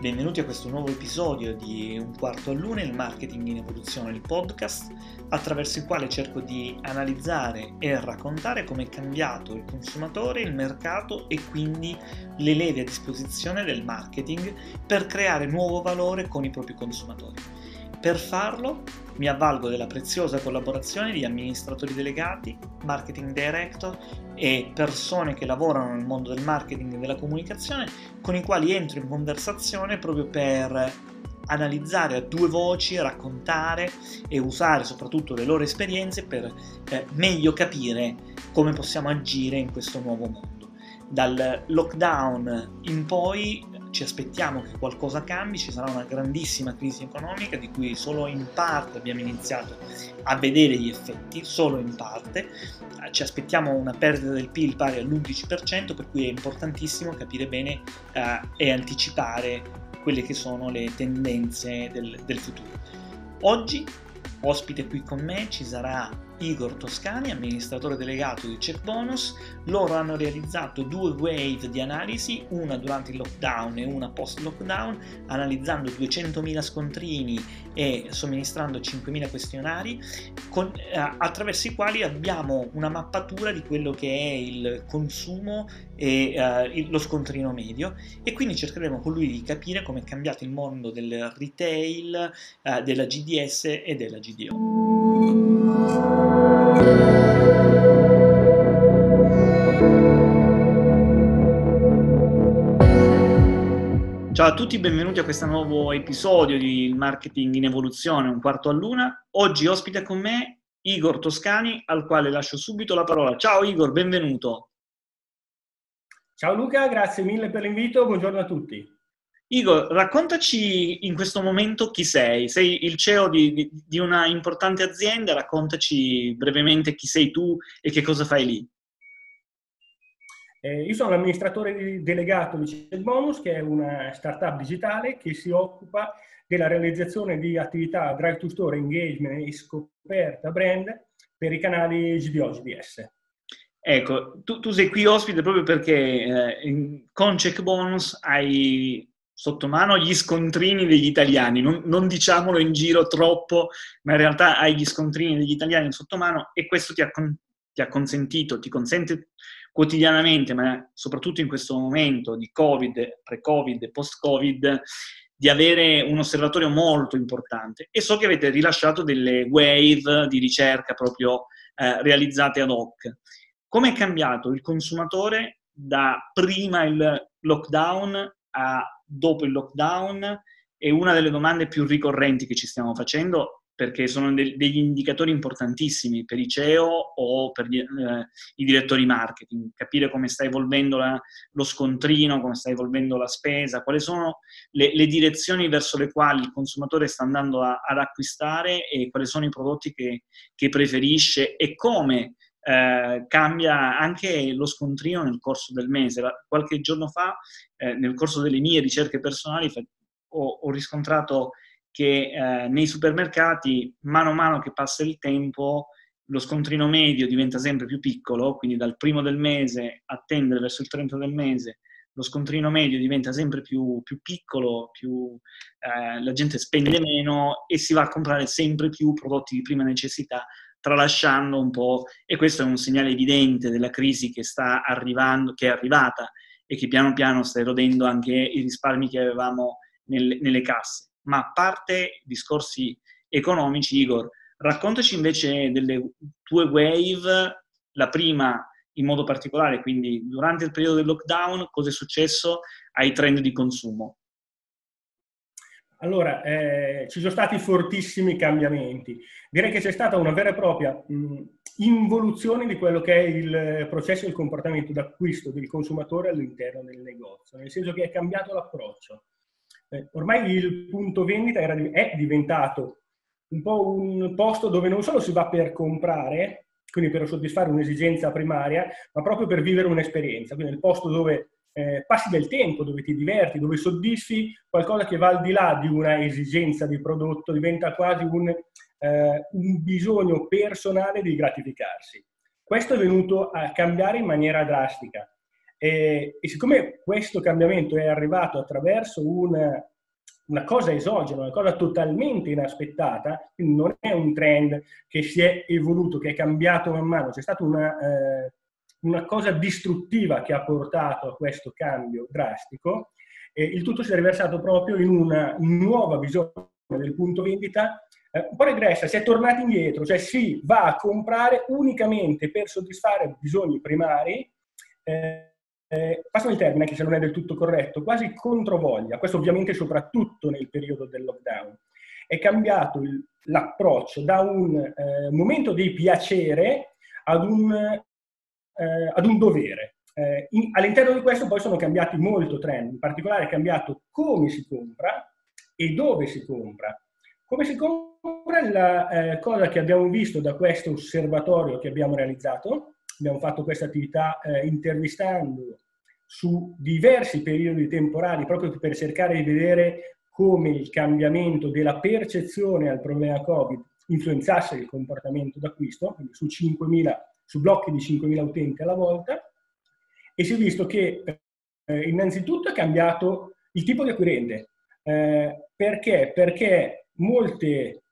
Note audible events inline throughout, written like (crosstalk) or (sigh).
Benvenuti a questo nuovo episodio di Un quarto a luna, il marketing in evoluzione, il podcast, attraverso il quale cerco di analizzare e raccontare come è cambiato il consumatore, il mercato e quindi le leve a disposizione del marketing per creare nuovo valore con i propri consumatori. Per farlo mi avvalgo della preziosa collaborazione di amministratori delegati, marketing director e persone che lavorano nel mondo del marketing e della comunicazione con i quali entro in conversazione proprio per analizzare a due voci, raccontare e usare soprattutto le loro esperienze per eh, meglio capire come possiamo agire in questo nuovo mondo. Dal lockdown in poi ci aspettiamo che qualcosa cambi, ci sarà una grandissima crisi economica di cui solo in parte abbiamo iniziato a vedere gli effetti, solo in parte, ci aspettiamo una perdita del PIL pari all'11%, per cui è importantissimo capire bene eh, e anticipare quelle che sono le tendenze del, del futuro. Oggi, ospite qui con me, ci sarà Igor Toscani, amministratore delegato di Check Bonus. Loro hanno realizzato due wave di analisi, una durante il lockdown e una post-lockdown, analizzando 200.000 scontrini e somministrando 5.000 questionari, con, eh, attraverso i quali abbiamo una mappatura di quello che è il consumo e il, lo scontrino medio e quindi cercheremo con lui di capire come è cambiato il mondo del retail, eh, della GDS e della GDO. Ciao a tutti, benvenuti a questo nuovo episodio di Marketing in Evoluzione, un quarto a luna. Oggi ospita con me Igor Toscani, al quale lascio subito la parola. Ciao Igor, benvenuto. Ciao Luca, grazie mille per l'invito, buongiorno a tutti. Igor, raccontaci in questo momento chi sei. Sei il CEO di, di, di, una importante azienda, raccontaci brevemente chi sei tu e che cosa fai lì. Eh, io sono l'amministratore delegato di Check Bonus, che è una startup digitale che si occupa della realizzazione di attività drive to store, engagement e scoperta brand per i canali GDO, GDS. Ecco, tu, tu, sei qui ospite proprio perché eh, con Check Bonus hai sotto mano gli scontrini degli italiani, non, non, diciamolo in giro troppo, ma in realtà hai gli scontrini degli italiani sotto mano e questo ti ha, ti ha consentito, ti consente quotidianamente, ma soprattutto in questo momento di Covid, pre-Covid post-Covid, di avere un osservatorio molto importante. E so che avete rilasciato delle wave di ricerca proprio eh, realizzate ad hoc. Come è cambiato il consumatore da prima il lockdown a dopo il lockdown? È una delle domande più ricorrenti che ci stiamo facendo perché sono de- degli indicatori importantissimi per i CEO o per gli, eh, i direttori marketing, capire come sta evolvendo la, lo scontrino, come sta evolvendo la spesa, quali sono le, le direzioni verso le quali il consumatore sta andando a, ad acquistare e quali sono i prodotti che, che preferisce e come eh, cambia anche lo scontrino nel corso del mese. Qualche giorno fa, eh, nel corso delle mie ricerche personali, ho, ho riscontrato che eh, nei supermercati, mano a mano che passa il tempo, lo scontrino medio diventa sempre più piccolo, quindi dal primo del mese a tendere verso il 30 del mese, lo scontrino medio diventa sempre più, più piccolo, più, eh, la gente spende meno e si va a comprare sempre più prodotti di prima necessità tralasciando un po', e questo è un segnale evidente della crisi che sta arrivando, che è arrivata e che piano piano sta erodendo anche i risparmi che avevamo nelle, nelle casse. Ma a parte discorsi economici, Igor, raccontaci invece delle tue wave, la prima in modo particolare, quindi durante il periodo del lockdown, cosa è successo ai trend di consumo? Allora, eh, ci sono stati fortissimi cambiamenti. Direi che c'è stata una vera e propria mh, involuzione di quello che è il processo e il comportamento d'acquisto del consumatore all'interno del negozio, nel senso che è cambiato l'approccio. Eh, ormai il punto vendita era, è diventato un po' un posto dove non solo si va per comprare, quindi per soddisfare un'esigenza primaria, ma proprio per vivere un'esperienza. Quindi il posto dove eh, passi del tempo, dove ti diverti, dove soddisfi qualcosa che va al di là di una esigenza di prodotto, diventa quasi un, eh, un bisogno personale di gratificarsi. Questo è venuto a cambiare in maniera drastica. E, e siccome questo cambiamento è arrivato attraverso una, una cosa esogena, una cosa totalmente inaspettata, non è un trend che si è evoluto, che è cambiato man mano, c'è stata una, eh, una cosa distruttiva che ha portato a questo cambio drastico, e il tutto si è riversato proprio in una nuova visione del punto vendita eh, un po' regressa, si è tornati indietro, cioè si va a comprare unicamente per soddisfare bisogni primari, eh, eh, passami il termine, che se non è del tutto corretto, quasi controvoglia, questo ovviamente soprattutto nel periodo del lockdown. È cambiato il, l'approccio da un eh, momento di piacere ad un, eh, ad un dovere. Eh, in, all'interno di questo poi sono cambiati molto trend, in particolare è cambiato come si compra e dove si compra. Come si compra la eh, cosa che abbiamo visto da questo osservatorio che abbiamo realizzato, abbiamo fatto questa attività eh, intervistando su diversi periodi temporali proprio per cercare di vedere come il cambiamento della percezione al problema Covid influenzasse il comportamento d'acquisto, quindi su, 5.000, su blocchi di 5.000 utenti alla volta, e si è visto che eh, innanzitutto è cambiato il tipo di acquirente. Eh, perché? Perché molte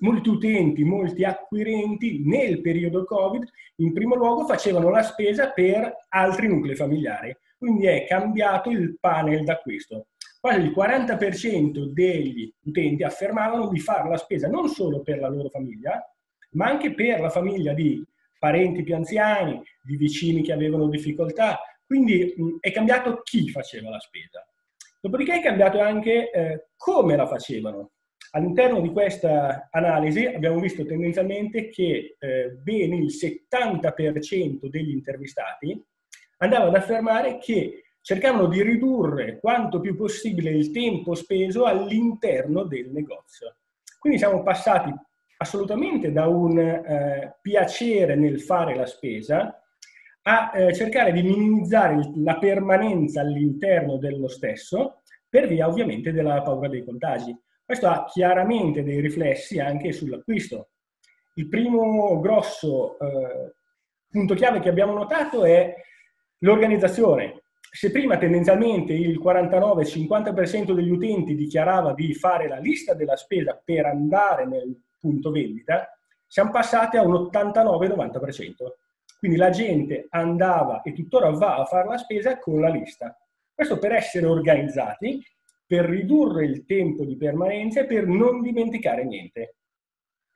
molti utenti, molti acquirenti nel periodo Covid, in primo luogo facevano la spesa per altri nuclei familiari. Quindi è cambiato il panel d'acquisto. Quasi il 40% degli utenti affermavano di fare la spesa non solo per la loro famiglia, ma anche per la famiglia di parenti più anziani, di vicini che avevano difficoltà. Quindi mh, è cambiato chi faceva la spesa. Dopodiché è cambiato anche eh, come la facevano. All'interno di questa analisi abbiamo visto tendenzialmente che eh, ben il 70% degli intervistati andavano ad affermare che cercavano di ridurre quanto più possibile il tempo speso all'interno del negozio. Quindi siamo passati assolutamente da un eh, piacere nel fare la spesa a eh, cercare di minimizzare la permanenza all'interno dello stesso per via ovviamente della paura dei contagi. Questo ha chiaramente dei riflessi anche sull'acquisto. Il primo grosso eh, punto chiave che abbiamo notato è l'organizzazione. Se prima tendenzialmente il 49-50% degli utenti dichiarava di fare la lista della spesa per andare nel punto vendita, siamo passati a un 89-90%. Quindi la gente andava e tuttora va a fare la spesa con la lista. Questo per essere organizzati per ridurre il tempo di permanenza e per non dimenticare niente.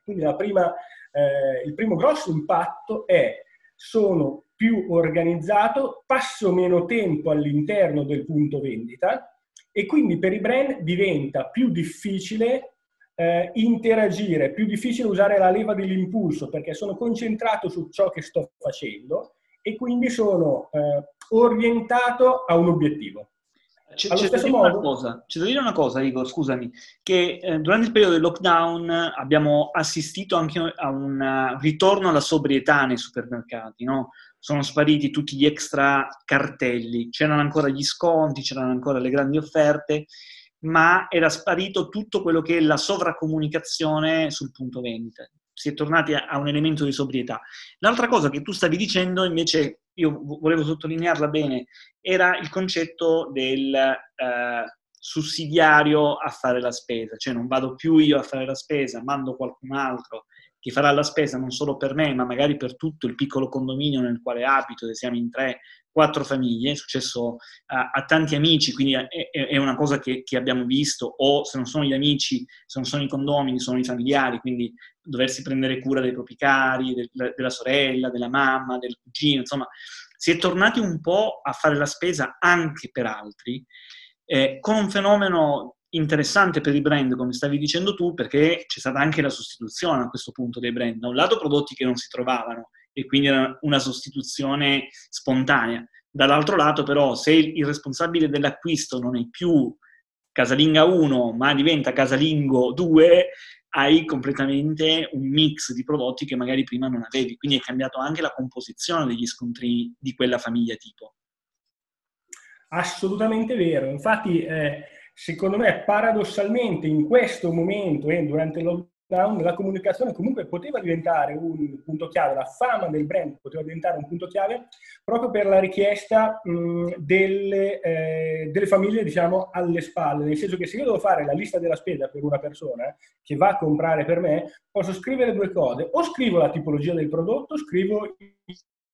Quindi prima, eh, il primo grosso impatto è sono più organizzato, passo meno tempo all'interno del punto vendita e quindi per i brand diventa più difficile eh, interagire, più difficile usare la leva dell'impulso perché sono concentrato su ciò che sto facendo e quindi sono eh, orientato a un obiettivo. C'è, c'è, da modo... c'è, da dire una cosa, Igor, scusami, che eh, durante il periodo del lockdown abbiamo assistito anche a un ritorno alla sobrietà nei supermercati, no? Sono spariti tutti gli extra cartelli, c'erano ancora gli sconti, c'erano ancora le grandi offerte, ma era sparito tutto quello che è la sovracomunicazione sul punto vendita. Si è tornati a, a un elemento di sobrietà. L'altra cosa che tu stavi dicendo invece io volevo sottolinearla bene, era il concetto del eh, sussidiario a fare la spesa, cioè non vado più io a fare la spesa, mando qualcun altro che farà la spesa non solo per me, ma magari per tutto il piccolo condominio nel quale abito, e siamo in tre, quattro famiglie, è successo a, a tanti amici, quindi è, è una cosa che, che, abbiamo visto, o se non sono gli amici, se non sono i condomini, sono i familiari, quindi doversi prendere cura dei propri cari, del, della sorella, della mamma, del cugino, insomma, si è tornati un po' a fare la spesa anche per altri, eh, con un fenomeno interessante per i brand, come stavi dicendo tu, perché c'è stata anche la sostituzione a questo punto dei brand. Da un lato prodotti che non si trovavano e quindi era una sostituzione spontanea. Dall'altro lato però se il responsabile dell'acquisto non è più casalinga 1 ma diventa casalingo 2, hai completamente un mix di prodotti che magari prima non avevi, quindi è cambiato anche la composizione degli scontri di quella famiglia tipo. Assolutamente vero, infatti eh, secondo me paradossalmente in questo momento e eh, durante il lockdown la comunicazione comunque poteva diventare un punto chiave, la fama del brand poteva diventare un punto chiave proprio per la richiesta mh, delle, eh, delle, famiglie diciamo alle spalle, nel senso che se io devo fare la lista della spesa per una persona che va a comprare per me, posso scrivere due cose, o scrivo la tipologia del prodotto, scrivo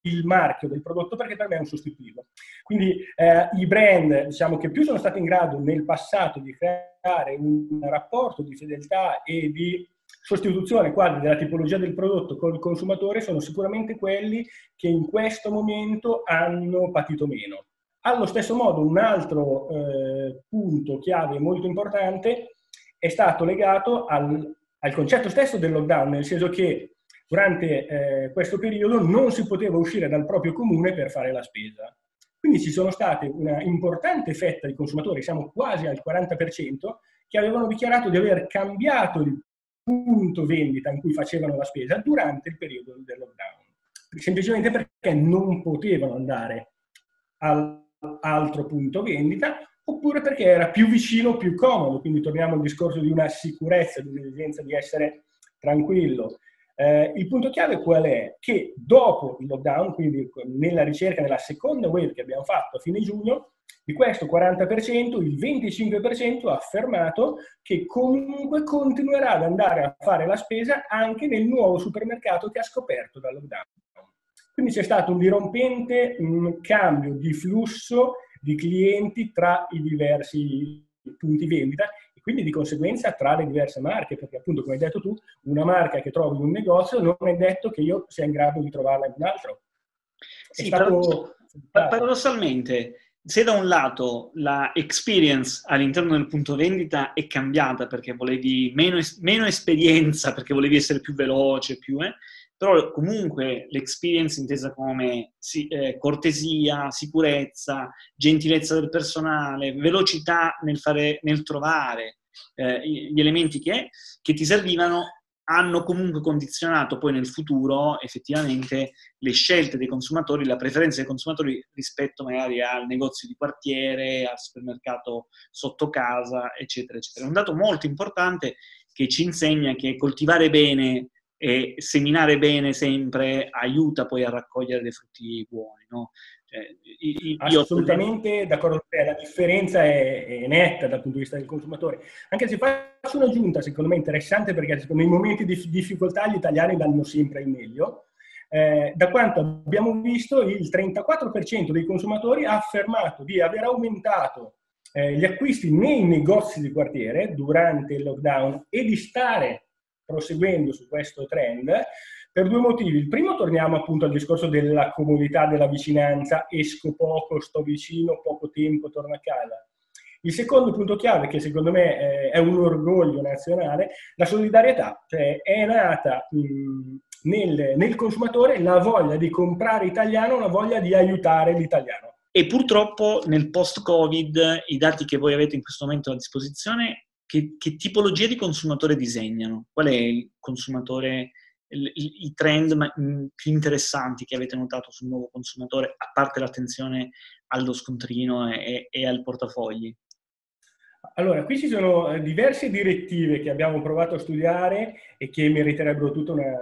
il marchio del prodotto perché per me è un sostitutivo. Quindi eh, i brand diciamo, che più sono stati in grado nel passato di creare un rapporto di fedeltà e di sostituzione quasi della tipologia del prodotto col consumatore sono sicuramente quelli che in questo momento hanno patito meno. Allo stesso modo un altro eh, punto chiave molto importante è stato legato al, al concetto stesso del lockdown, nel senso che durante eh, questo periodo non si poteva uscire dal proprio comune per fare la spesa. Quindi ci sono state una importante fetta di consumatori, siamo quasi al 40%, che avevano dichiarato di aver cambiato il punto vendita in cui facevano la spesa durante il periodo del lockdown, semplicemente perché non potevano andare all'altro punto vendita oppure perché era più vicino, più comodo. Quindi torniamo al discorso di una sicurezza, di un'esigenza di essere tranquillo eh, il punto chiave qual è? Che dopo il lockdown, quindi nella ricerca, nella seconda wave che abbiamo fatto a fine giugno, di questo 40%, il 25% ha affermato che comunque continuerà ad andare a fare la spesa anche nel nuovo supermercato che ha scoperto dal lockdown. Quindi c'è stato un dirompente un cambio di flusso di clienti tra i diversi punti vendita e quindi di conseguenza tra le diverse marche, perché appunto come hai detto tu, una marca che trovi in un negozio non è detto che io sia in grado di trovarla in un altro. Sì, stato... paradossalmente, se da un lato la experience all'interno del punto vendita è cambiata perché volevi meno, meno esperienza, perché volevi essere più veloce, più, eh, però comunque l'experience intesa come sì, eh, cortesia, sicurezza, gentilezza del personale, velocità nel, fare, nel trovare eh, gli elementi che, che ti servivano hanno comunque condizionato poi nel futuro effettivamente le scelte dei consumatori, la preferenza dei consumatori rispetto magari al negozio di quartiere, al supermercato sotto casa, eccetera, eccetera. È un dato molto importante che ci insegna che coltivare bene e seminare bene sempre aiuta poi a raccogliere dei frutti buoni. No? Cioè, io Assolutamente d'accordo la differenza è, è, netta dal punto di vista del consumatore. Anche se faccio un'aggiunta, secondo me interessante, perché nei momenti di difficoltà gli italiani danno sempre il meglio. Eh, da quanto abbiamo visto, il 34% dei consumatori ha affermato di aver aumentato eh, gli acquisti nei negozi di quartiere durante il lockdown e di stare proseguendo su questo trend per due motivi. Il primo, torniamo appunto al discorso della comodità, della vicinanza, esco poco, sto vicino, poco tempo, torno a casa. Il secondo punto chiave, che secondo me eh, è un orgoglio nazionale, la solidarietà, cioè è nata nel, nel consumatore la voglia di comprare italiano, la voglia di aiutare l'italiano. E purtroppo nel post-Covid i dati che voi avete in questo momento a disposizione che, che tipologia di consumatore disegnano? Qual è il consumatore, il, i trend mm, più interessanti che avete notato sul nuovo consumatore, a parte l'attenzione allo scontrino e, e al portafogli? Allora, qui ci sono eh, diverse direttive che abbiamo provato a studiare e che meriterebbero tutto una,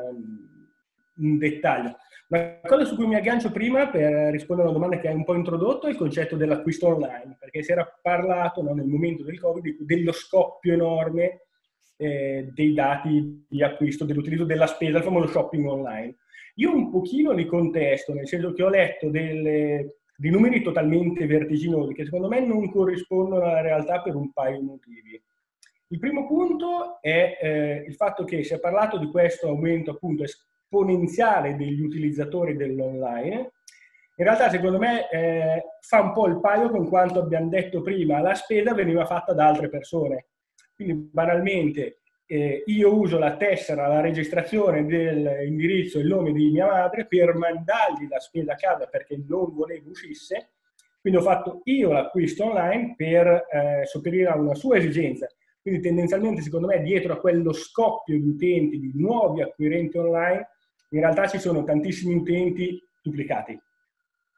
un dettaglio. Una cosa su cui mi aggancio prima per rispondere a una domanda che hai un po' introdotto è il concetto dell'acquisto online, perché si era parlato no, nel momento del Covid dello scoppio enorme eh, dei dati di acquisto, dell'utilizzo della spesa, il famoso shopping online. Io un pochino li contesto, nel senso che ho letto delle, dei numeri totalmente vertiginosi che secondo me non corrispondono alla realtà per un paio di motivi. Il primo punto è eh, il fatto che si è parlato di questo aumento appunto esponenziale degli utilizzatori dell'online, in realtà secondo me eh, fa un po' il paio con quanto abbiamo detto prima, la spesa veniva fatta da altre persone. Quindi banalmente eh, io uso la tessera, la registrazione dell'indirizzo e il nome di mia madre per mandargli la spesa a casa perché non volevo uscisse, quindi ho fatto io l'acquisto online per eh, sopperire a una sua esigenza. Quindi tendenzialmente secondo me dietro a quello scoppio di utenti, di nuovi acquirenti online, in realtà ci sono tantissimi utenti duplicati,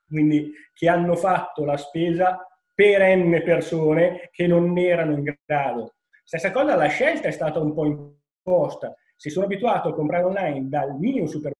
quindi che hanno fatto la spesa per n persone che non erano in grado. Stessa cosa, la scelta è stata un po' risposta. Se sono abituato a comprare online dal mio supermercato,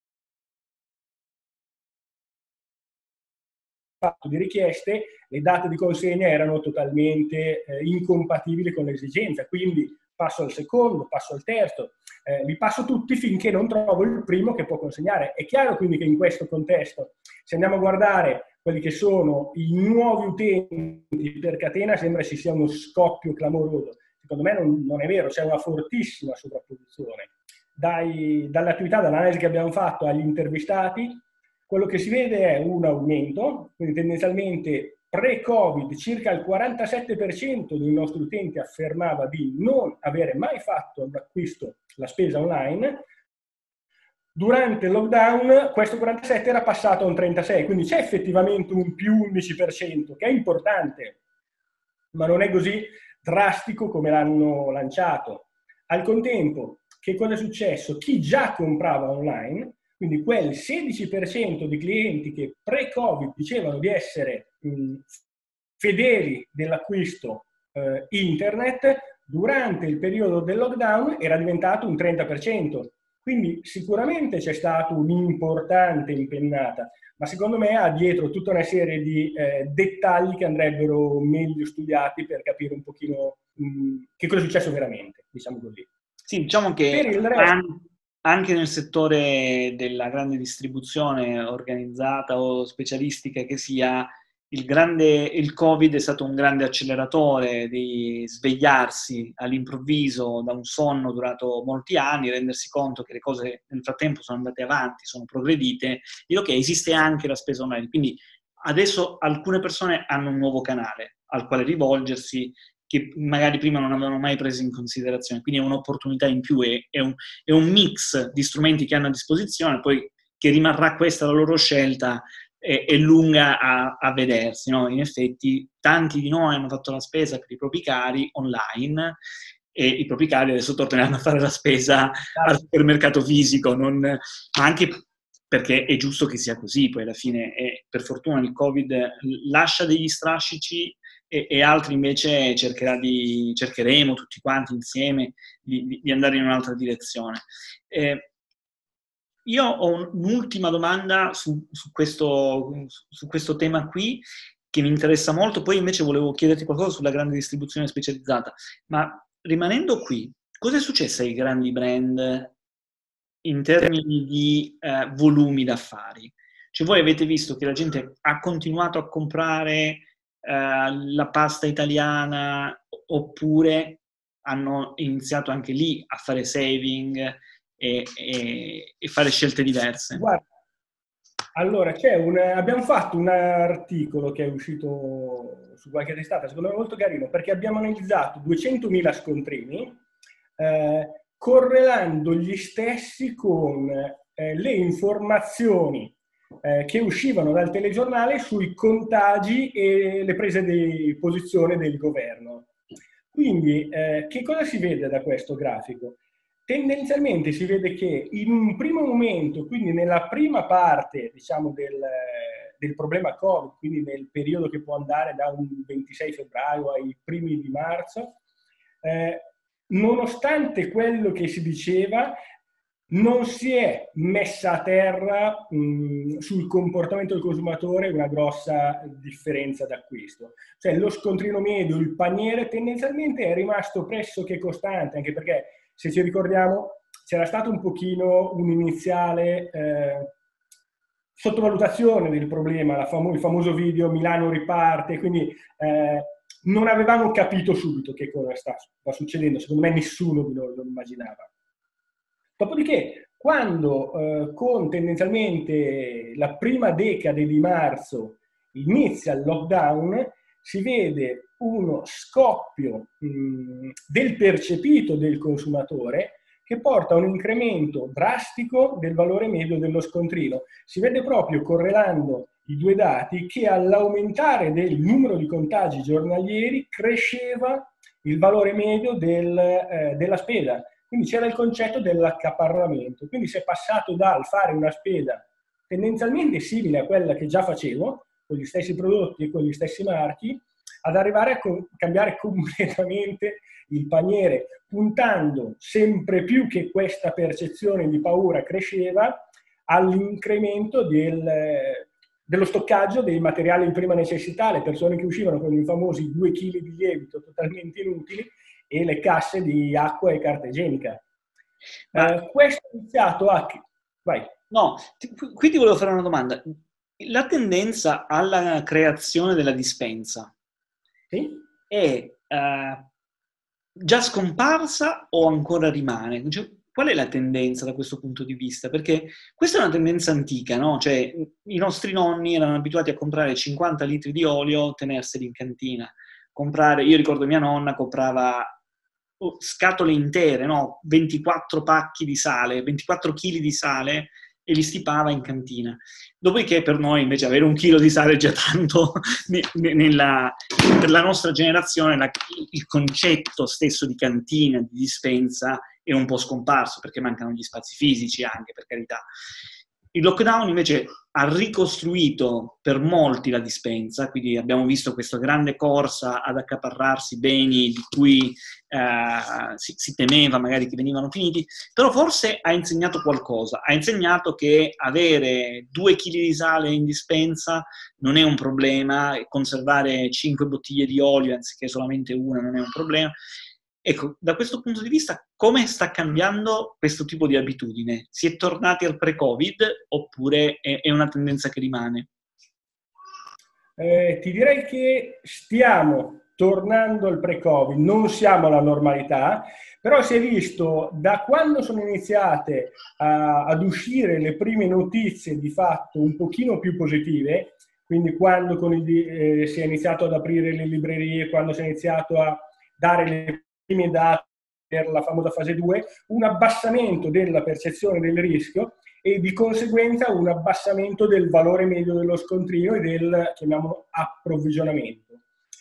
di richieste, le date di consegna erano totalmente eh, incompatibili con l'esigenza, quindi passo al secondo, passo al terzo, eh, li passo tutti finché non trovo il primo che può consegnare. È chiaro quindi che in questo contesto, se andiamo a guardare quelli che sono i nuovi utenti per catena, sembra ci sia uno scoppio clamoroso. Secondo me non, non è vero, c'è una fortissima sovrapposizione. Dall'attività, dall'analisi che abbiamo fatto agli intervistati, quello che si vede è un aumento, quindi tendenzialmente pre-Covid circa il 47% dei nostri utenti affermava di non avere mai fatto un acquisto, la spesa online. Durante il lockdown questo 47 era passato a un 36, quindi c'è effettivamente un più 11%, che è importante, ma non è così drastico come l'hanno lanciato. Al contempo, che cosa è successo? Chi già comprava online quindi quel 16% di clienti che pre-Covid dicevano di essere mh, fedeli dell'acquisto eh, internet, durante il periodo del lockdown era diventato un 30%. Quindi sicuramente c'è stata un'importante impennata, ma secondo me ha dietro tutta una serie di eh, dettagli che andrebbero meglio studiati per capire un pochino mh, che cosa è successo veramente, diciamo così. Sì, diciamo che resto, anche nel settore della grande distribuzione organizzata o specialistica che sia, il, grande, il Covid è stato un grande acceleratore di svegliarsi all'improvviso da un sonno durato molti anni, rendersi conto che le cose nel frattempo sono andate avanti, sono progredite, e ok, esiste anche la spesa online. Quindi adesso alcune persone hanno un nuovo canale al quale rivolgersi che magari prima non avevano mai preso in considerazione. Quindi è un'opportunità in più, è, è, un, è un, mix di strumenti che hanno a disposizione, poi che rimarrà questa la loro scelta è, è lunga a, a vedersi. No? In effetti tanti di noi hanno fatto la spesa per i propri cari online e i propri cari adesso torneranno a fare la spesa al supermercato fisico, non, anche perché è giusto che sia così, poi alla fine, è, per fortuna il Covid lascia degli strascici e, e altri invece di, cercheremo tutti quanti insieme di, di, andare in un'altra direzione. Eh, io ho un'ultima domanda su, su, questo, su questo tema qui che mi interessa molto, poi invece volevo chiederti qualcosa sulla grande distribuzione specializzata, ma rimanendo qui, cosa è successo ai grandi brand in termini di eh, volumi d'affari? Cioè voi avete visto che la gente ha continuato a comprare eh, la pasta italiana oppure hanno iniziato anche lì a fare saving e, e, e fare scelte diverse? Guarda, allora un, abbiamo fatto un articolo che è uscito su qualche testata, secondo me molto carino, perché abbiamo analizzato 200.000 scontrini eh, correlando gli stessi con eh, le informazioni eh, che uscivano dal telegiornale sui contagi e le prese di posizione del governo. Quindi, eh, che cosa si vede da questo grafico? Tendenzialmente si vede che in un primo momento, quindi nella prima parte diciamo, del, del problema Covid, quindi nel periodo che può andare da un 26 febbraio ai primi di marzo, eh, nonostante quello che si diceva, non si è messa a terra mh, sul comportamento del consumatore una grossa differenza d'acquisto. Cioè lo scontrino medio, il paniere tendenzialmente è rimasto pressoché costante, anche perché se ci ricordiamo c'era stato un pochino un'iniziale eh, sottovalutazione del problema, famo- il famoso video Milano riparte, quindi eh, non avevamo capito subito che cosa stava succedendo, secondo me nessuno di noi lo immaginava. Dopodiché, quando eh, con tendenzialmente la prima decade di marzo inizia il lockdown, si vede uno scoppio mh, del percepito del consumatore che porta a un incremento drastico del valore medio dello scontrino. Si vede proprio correlando i due dati che all'aumentare del numero di contagi giornalieri cresceva il valore medio del, eh, della spesa. Quindi c'era il concetto dell'accaparramento. Quindi si è passato dal fare una spesa tendenzialmente simile a quella che già facevo, con gli stessi prodotti e con gli stessi marchi, ad arrivare a co- cambiare completamente il paniere, puntando sempre più che questa percezione di paura cresceva all'incremento del, dello stoccaggio dei materiali di prima necessità, le persone che uscivano con i famosi due kg di lievito totalmente inutili e le casse di acqua e carta igienica. Ma... Uh, questo è iniziato a... Vai. No, qui ti volevo fare una domanda. La tendenza alla creazione della dispensa sì? è uh, già scomparsa o ancora rimane? Cioè, qual è la tendenza da questo punto di vista? Perché questa è una tendenza antica, no? Cioè, i nostri nonni erano abituati a comprare 50 litri di olio, tenerseli in cantina. Comprare, io ricordo mia nonna comprava oh, scatole intere, no? 24 pacchi di sale, 24 kg di sale e li stipava in cantina. Dopodiché per noi invece avere un chilo di sale è già tanto, (laughs) nella, per la nostra generazione la, il concetto stesso di cantina, di dispensa è un po' scomparso perché mancano gli spazi fisici anche, per carità. Il lockdown invece ha ricostruito per molti la dispensa, quindi abbiamo visto questa grande corsa ad accaparrarsi beni di cui eh, si, si, temeva magari che venivano finiti, però forse ha insegnato qualcosa, ha insegnato che avere due chili di sale in dispensa non è un problema, conservare cinque bottiglie di olio anziché solamente una non è un problema, Ecco, da questo punto di vista, come sta cambiando questo tipo di abitudine? Si è tornati al pre-Covid oppure è, una tendenza che rimane? Eh, ti direi che stiamo tornando al pre-Covid, non siamo alla normalità, però si è visto da quando sono iniziate a, ad uscire le prime notizie di fatto un pochino più positive, quindi quando il, eh, si è iniziato ad aprire le librerie, quando si è iniziato a dare le primi dati per la famosa fase 2, un abbassamento della percezione del rischio e di conseguenza un abbassamento del valore medio dello scontrino e del, chiamiamolo, approvvigionamento.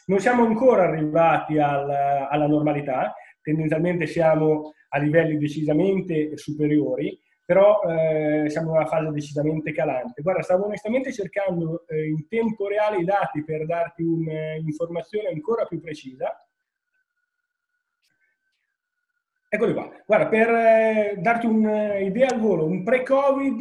Non siamo ancora arrivati alla, alla normalità, tendenzialmente siamo a livelli decisamente superiori, però eh, siamo in una fase decisamente calante. Guarda, stavo onestamente cercando eh, in tempo reale i dati per darti un'informazione ancora più precisa, Eccoli qua. Guarda, per eh, darti un'idea al volo, un pre-Covid,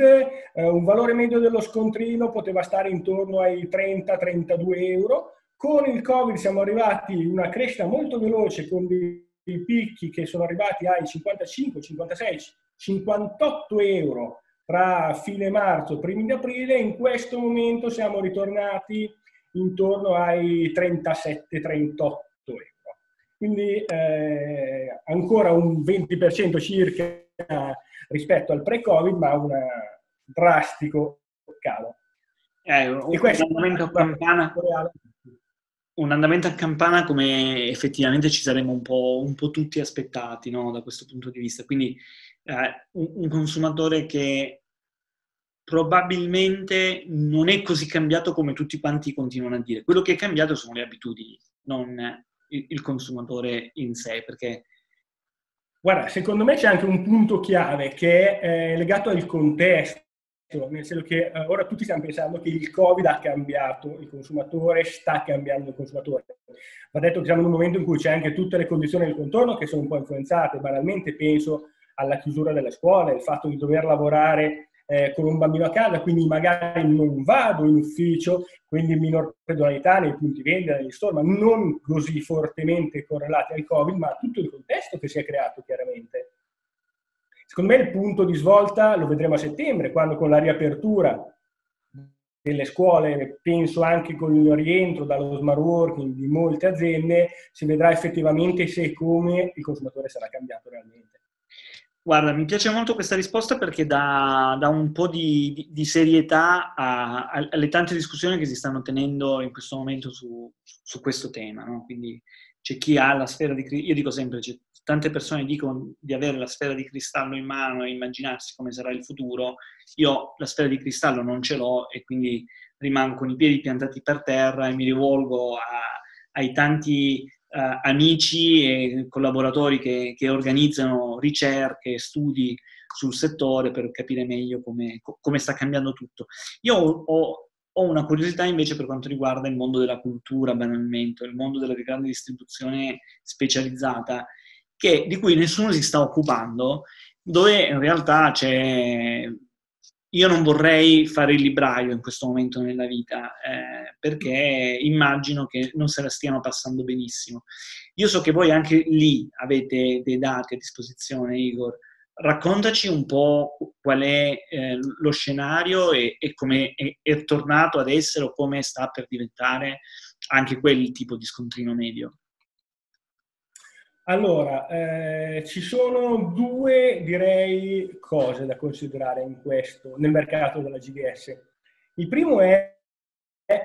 eh, un valore medio dello scontrino poteva stare intorno ai 30-32 euro. Con il Covid siamo arrivati a una crescita molto veloce con dei picchi che sono arrivati ai 55, 56, 58 euro tra fine marzo e primi di aprile. In questo momento siamo ritornati intorno ai 37-38 euro. Quindi eh, ancora un 20% circa rispetto al pre-Covid, ma un drastico calo. Eh, un, andamento a campana, un andamento a campana come effettivamente ci saremmo un po', un po tutti aspettati no? da questo punto di vista. Quindi eh, un, un consumatore che probabilmente non è così cambiato come tutti quanti continuano a dire. Quello che è cambiato sono le abitudini, non, il, consumatore in sé, perché... Guarda, secondo me c'è anche un punto chiave che è eh, legato al contesto, nel senso che eh, ora tutti stiamo pensando che il Covid ha cambiato il consumatore, sta cambiando il consumatore. Va detto che siamo in un momento in cui c'è anche tutte le condizioni del contorno che sono un po' influenzate, banalmente penso alla chiusura delle scuole, il fatto di dover lavorare eh, con un bambino a casa, quindi magari non vado in ufficio, quindi minor pedonalità nei punti vendita, negli store, ma non così fortemente correlati al Covid, ma tutto il contesto che si è creato chiaramente. Secondo me il punto di svolta lo vedremo a settembre, quando con la riapertura delle scuole, penso anche con il rientro dallo smart working di molte aziende, si vedrà effettivamente se e come il consumatore sarà cambiato realmente. Guarda, mi piace molto questa risposta perché dà, dà un po' di, di, di serietà a, a, alle tante discussioni che si stanno tenendo in questo momento su, su questo tema. No? Quindi c'è chi ha la sfera di cristallo, io dico sempre, tante persone dicono di avere la sfera di cristallo in mano e immaginarsi come sarà il futuro. Io la sfera di cristallo non ce l'ho e quindi rimango con i piedi piantati per terra e mi rivolgo a, ai tanti uh, amici e collaboratori che, che, organizzano ricerche, studi sul settore per capire meglio come, come sta cambiando tutto. Io ho, ho una curiosità invece per quanto riguarda il mondo della cultura, banalmente, il mondo della grande distribuzione specializzata, che, di cui nessuno si sta occupando, dove in realtà c'è... Io non vorrei fare il libraio in questo momento nella vita, eh, perché immagino che non se la stiano passando benissimo. Io so che voi anche lì avete dei dati a disposizione, Igor, raccontaci un po' qual è eh, lo scenario e, e come è, è, tornato ad essere o come sta per diventare anche quel tipo di scontrino medio. Allora, eh, ci sono due, direi, cose da considerare in questo, nel mercato della GDS. Il primo è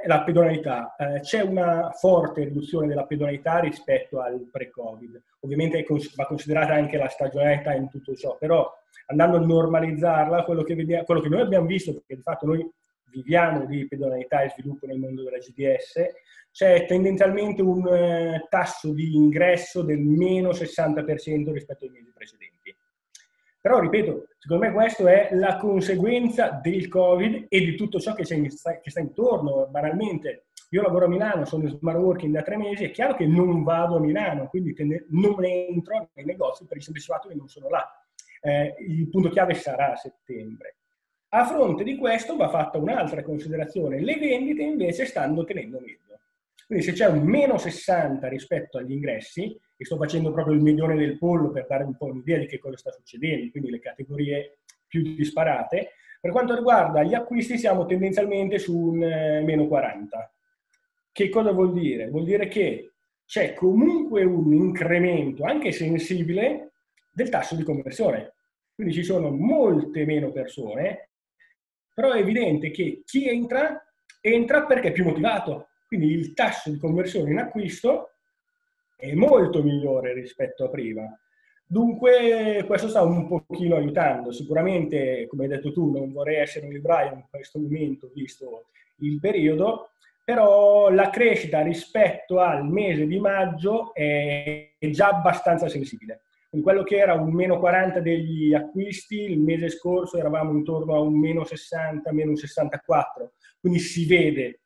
la pedonalità. Eh, c'è una forte riduzione della pedonalità rispetto al pre-Covid. Ovviamente va considerata anche la stagionalità in tutto ciò, però andando a normalizzarla, quello che, vediamo, quello che noi abbiamo visto, perché di fatto noi viviamo di pedonalità e sviluppo nel mondo della GDS, c'è tendenzialmente un eh, tasso di ingresso del meno 60% rispetto ai mesi precedenti. Però, ripeto, secondo me questo è la conseguenza del Covid e di tutto ciò che, che sta intorno. Banalmente, io lavoro a Milano, sono in smart working da tre mesi, è chiaro che non vado a Milano, quindi non entro nei negozi per il semplice fatto che non sono là. Eh, il punto chiave sarà a settembre. A fronte di questo va fatta un'altra considerazione. Le vendite invece stanno tenendo meglio. Quindi se c'è un meno 60 rispetto agli ingressi, e sto facendo proprio il milione del pollo per dare un po' un'idea di che cosa sta succedendo, quindi le categorie più disparate, per quanto riguarda gli acquisti siamo tendenzialmente su un eh, meno 40. Che cosa vuol dire? Vuol dire che c'è comunque un incremento, anche sensibile, del tasso di conversione. Quindi ci sono molte meno persone, però è evidente che chi entra, entra perché è più motivato, quindi il tasso di conversione in acquisto è molto migliore rispetto a prima. Dunque questo sta un pochino aiutando. Sicuramente, come hai detto tu, non vorrei essere un libraio in questo momento, visto il periodo, però la crescita rispetto al mese di maggio è già abbastanza sensibile. Quindi quello che era un meno 40 degli acquisti, il mese scorso eravamo intorno a un meno 60, meno 64, quindi si vede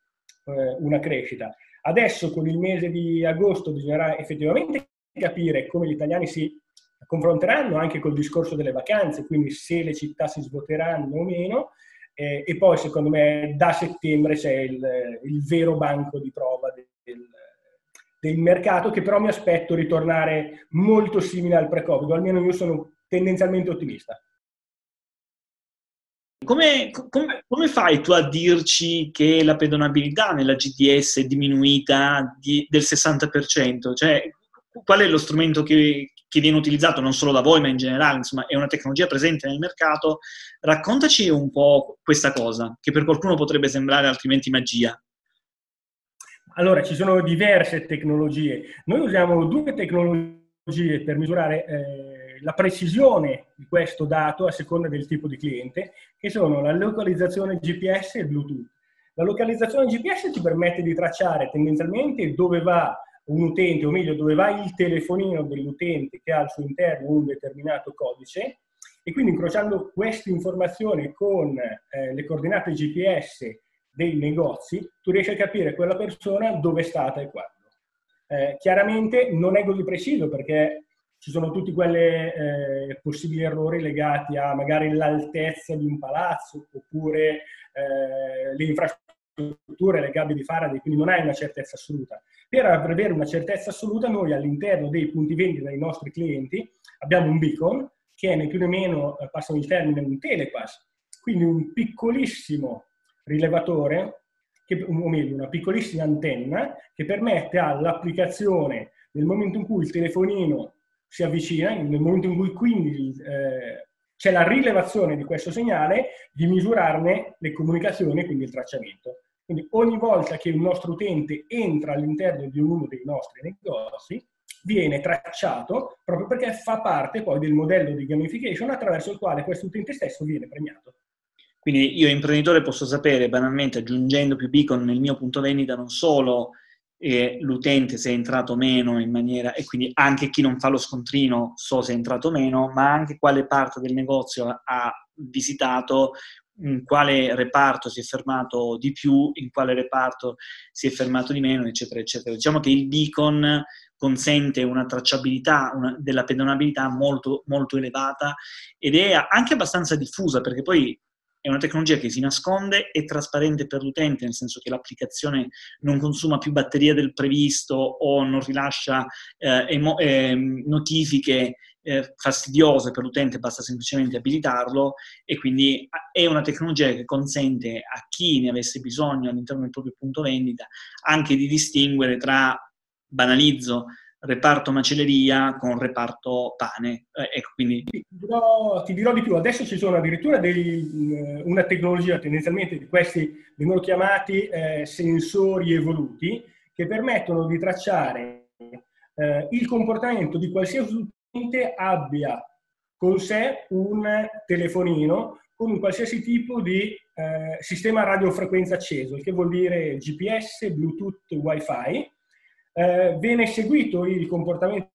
eh, una crescita. Adesso con il mese di agosto bisognerà effettivamente capire come gli italiani si confronteranno anche col discorso delle vacanze, quindi se le città si svuoteranno o meno, eh, e poi secondo me da settembre c'è il, il vero banco di prova del, del, mercato che però mi aspetto ritornare molto simile al pre-Covid, almeno io sono tendenzialmente ottimista. Come, come, come, fai tu a dirci che la pedonabilità nella GTS è diminuita di, del 60%? Cioè, qual è lo strumento che, che, viene utilizzato non solo da voi, ma in generale, insomma, è una tecnologia presente nel mercato. Raccontaci un po' questa cosa, che per qualcuno potrebbe sembrare altrimenti magia. Allora, ci sono diverse tecnologie. Noi usiamo due tecnologie per misurare eh, la precisione di questo dato a seconda del tipo di cliente, che sono la localizzazione GPS e Bluetooth. La localizzazione GPS ti permette di tracciare tendenzialmente dove va un utente, o meglio, dove va il telefonino dell'utente che ha al suo interno un determinato codice, e quindi incrociando queste informazioni con eh, le coordinate GPS dei negozi, tu riesci a capire quella persona dove è stata e quando. Eh, chiaramente non è così preciso perché ci sono tutti quei eh, possibili errori legati a magari l'altezza di un palazzo oppure eh, le infrastrutture, le gabbie di Faraday, quindi non hai una certezza assoluta. Per avere una certezza assoluta noi all'interno dei punti vendita dei nostri clienti abbiamo un beacon che è né più né meno, eh, passano il termine, un telepass, quindi un piccolissimo rilevatore, che, o meglio una piccolissima antenna che permette all'applicazione nel momento in cui il telefonino si avvicina, nel momento in cui quindi eh, c'è la rilevazione di questo segnale, di misurarne le comunicazioni e quindi il tracciamento. Quindi ogni volta che un nostro utente entra all'interno di uno dei nostri negozi, viene tracciato proprio perché fa parte poi del modello di gamification attraverso il quale questo utente stesso viene premiato. Quindi io imprenditore posso sapere banalmente aggiungendo più beacon nel mio punto vendita non solo e l'utente se è entrato meno in maniera, e quindi anche chi non fa lo scontrino so se è entrato meno, ma anche quale parte del negozio ha visitato in quale reparto si è fermato di più, in quale reparto si è fermato di meno, eccetera, eccetera. Diciamo che il beacon consente una tracciabilità una, della pedonabilità molto, molto elevata ed è anche abbastanza diffusa perché poi è una tecnologia che si nasconde, è trasparente per l'utente, nel senso che l'applicazione non consuma più batteria del previsto o non rilascia eh, emo- eh, notifiche eh, fastidiose per l'utente, basta semplicemente abilitarlo e quindi è una tecnologia che consente a chi ne avesse bisogno all'interno del proprio punto vendita anche di distinguere tra, banalizzo, reparto macelleria con reparto pane. Eh, ecco, quindi... ti, dirò, ti, dirò, di più, adesso ci sono addirittura dei, eh, una tecnologia, tendenzialmente questi vengono chiamati eh, sensori evoluti, che permettono di tracciare eh, il comportamento di qualsiasi utente abbia con sé un telefonino con un qualsiasi tipo di eh, sistema radiofrequenza acceso, il che vuol dire GPS, Bluetooth, Wi-Fi, eh, viene seguito il comportamento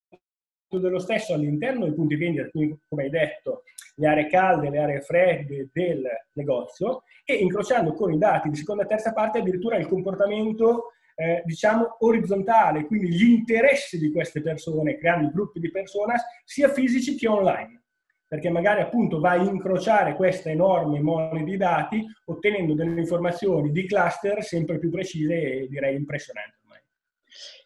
dello stesso all'interno dei punti vendita, quindi come hai detto, le aree calde, le aree fredde del negozio e incrociando con i dati di seconda e terza parte addirittura il comportamento eh, diciamo orizzontale, quindi gli interessi di queste persone, creando gruppi di persone sia fisici che online perché magari appunto vai a incrociare questa enorme mole di dati ottenendo delle informazioni di cluster sempre più precise e direi impressionanti. Eh,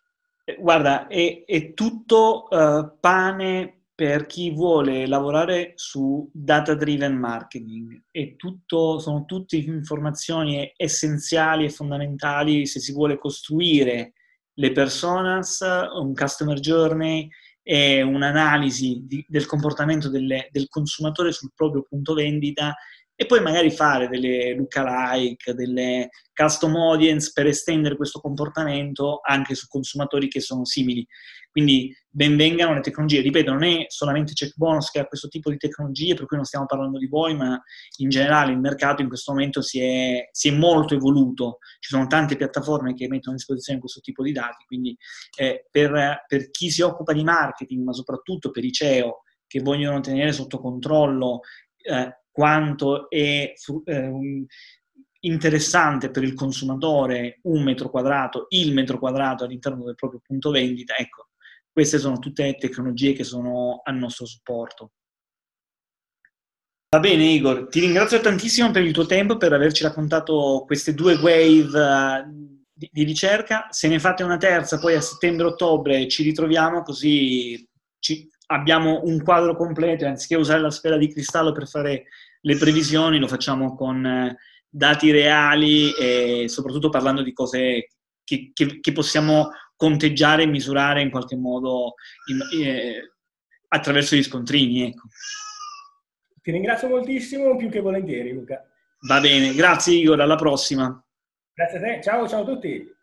guarda, è, è tutto uh, pane per chi vuole lavorare su data driven marketing. Tutto, sono tutte informazioni essenziali e fondamentali se si vuole costruire le personas, un customer journey e un'analisi di, del comportamento delle, del consumatore sul proprio punto vendita e poi magari fare delle lookalike, delle custom audience per estendere questo comportamento anche su consumatori che sono simili. Quindi benvengano le tecnologie. Ripeto, non è solamente CheckBonus che ha questo tipo di tecnologie, per cui non stiamo parlando di voi, ma in generale il mercato in questo momento si è, si è molto evoluto. Ci sono tante piattaforme che mettono a disposizione questo tipo di dati, quindi eh, per, per chi si occupa di marketing, ma soprattutto per i CEO che vogliono tenere sotto controllo eh, quanto è eh, interessante per il consumatore un metro quadrato, il metro quadrato all'interno del proprio punto vendita, ecco, queste sono tutte tecnologie che sono a nostro supporto. Va bene Igor, ti ringrazio tantissimo per il tuo tempo, per averci raccontato queste due wave di, di, ricerca. Se ne fate una terza, poi a settembre-ottobre ci ritroviamo così ci, abbiamo un quadro completo, anziché usare la sfera di cristallo per fare le previsioni lo facciamo con eh, dati reali e soprattutto parlando di cose che, che, che possiamo conteggiare e misurare in qualche modo in, eh, attraverso gli scontrini. Ecco. Ti ringrazio moltissimo, più che volentieri Luca. Va bene, grazie Igor, alla prossima. Grazie a te, ciao ciao a tutti.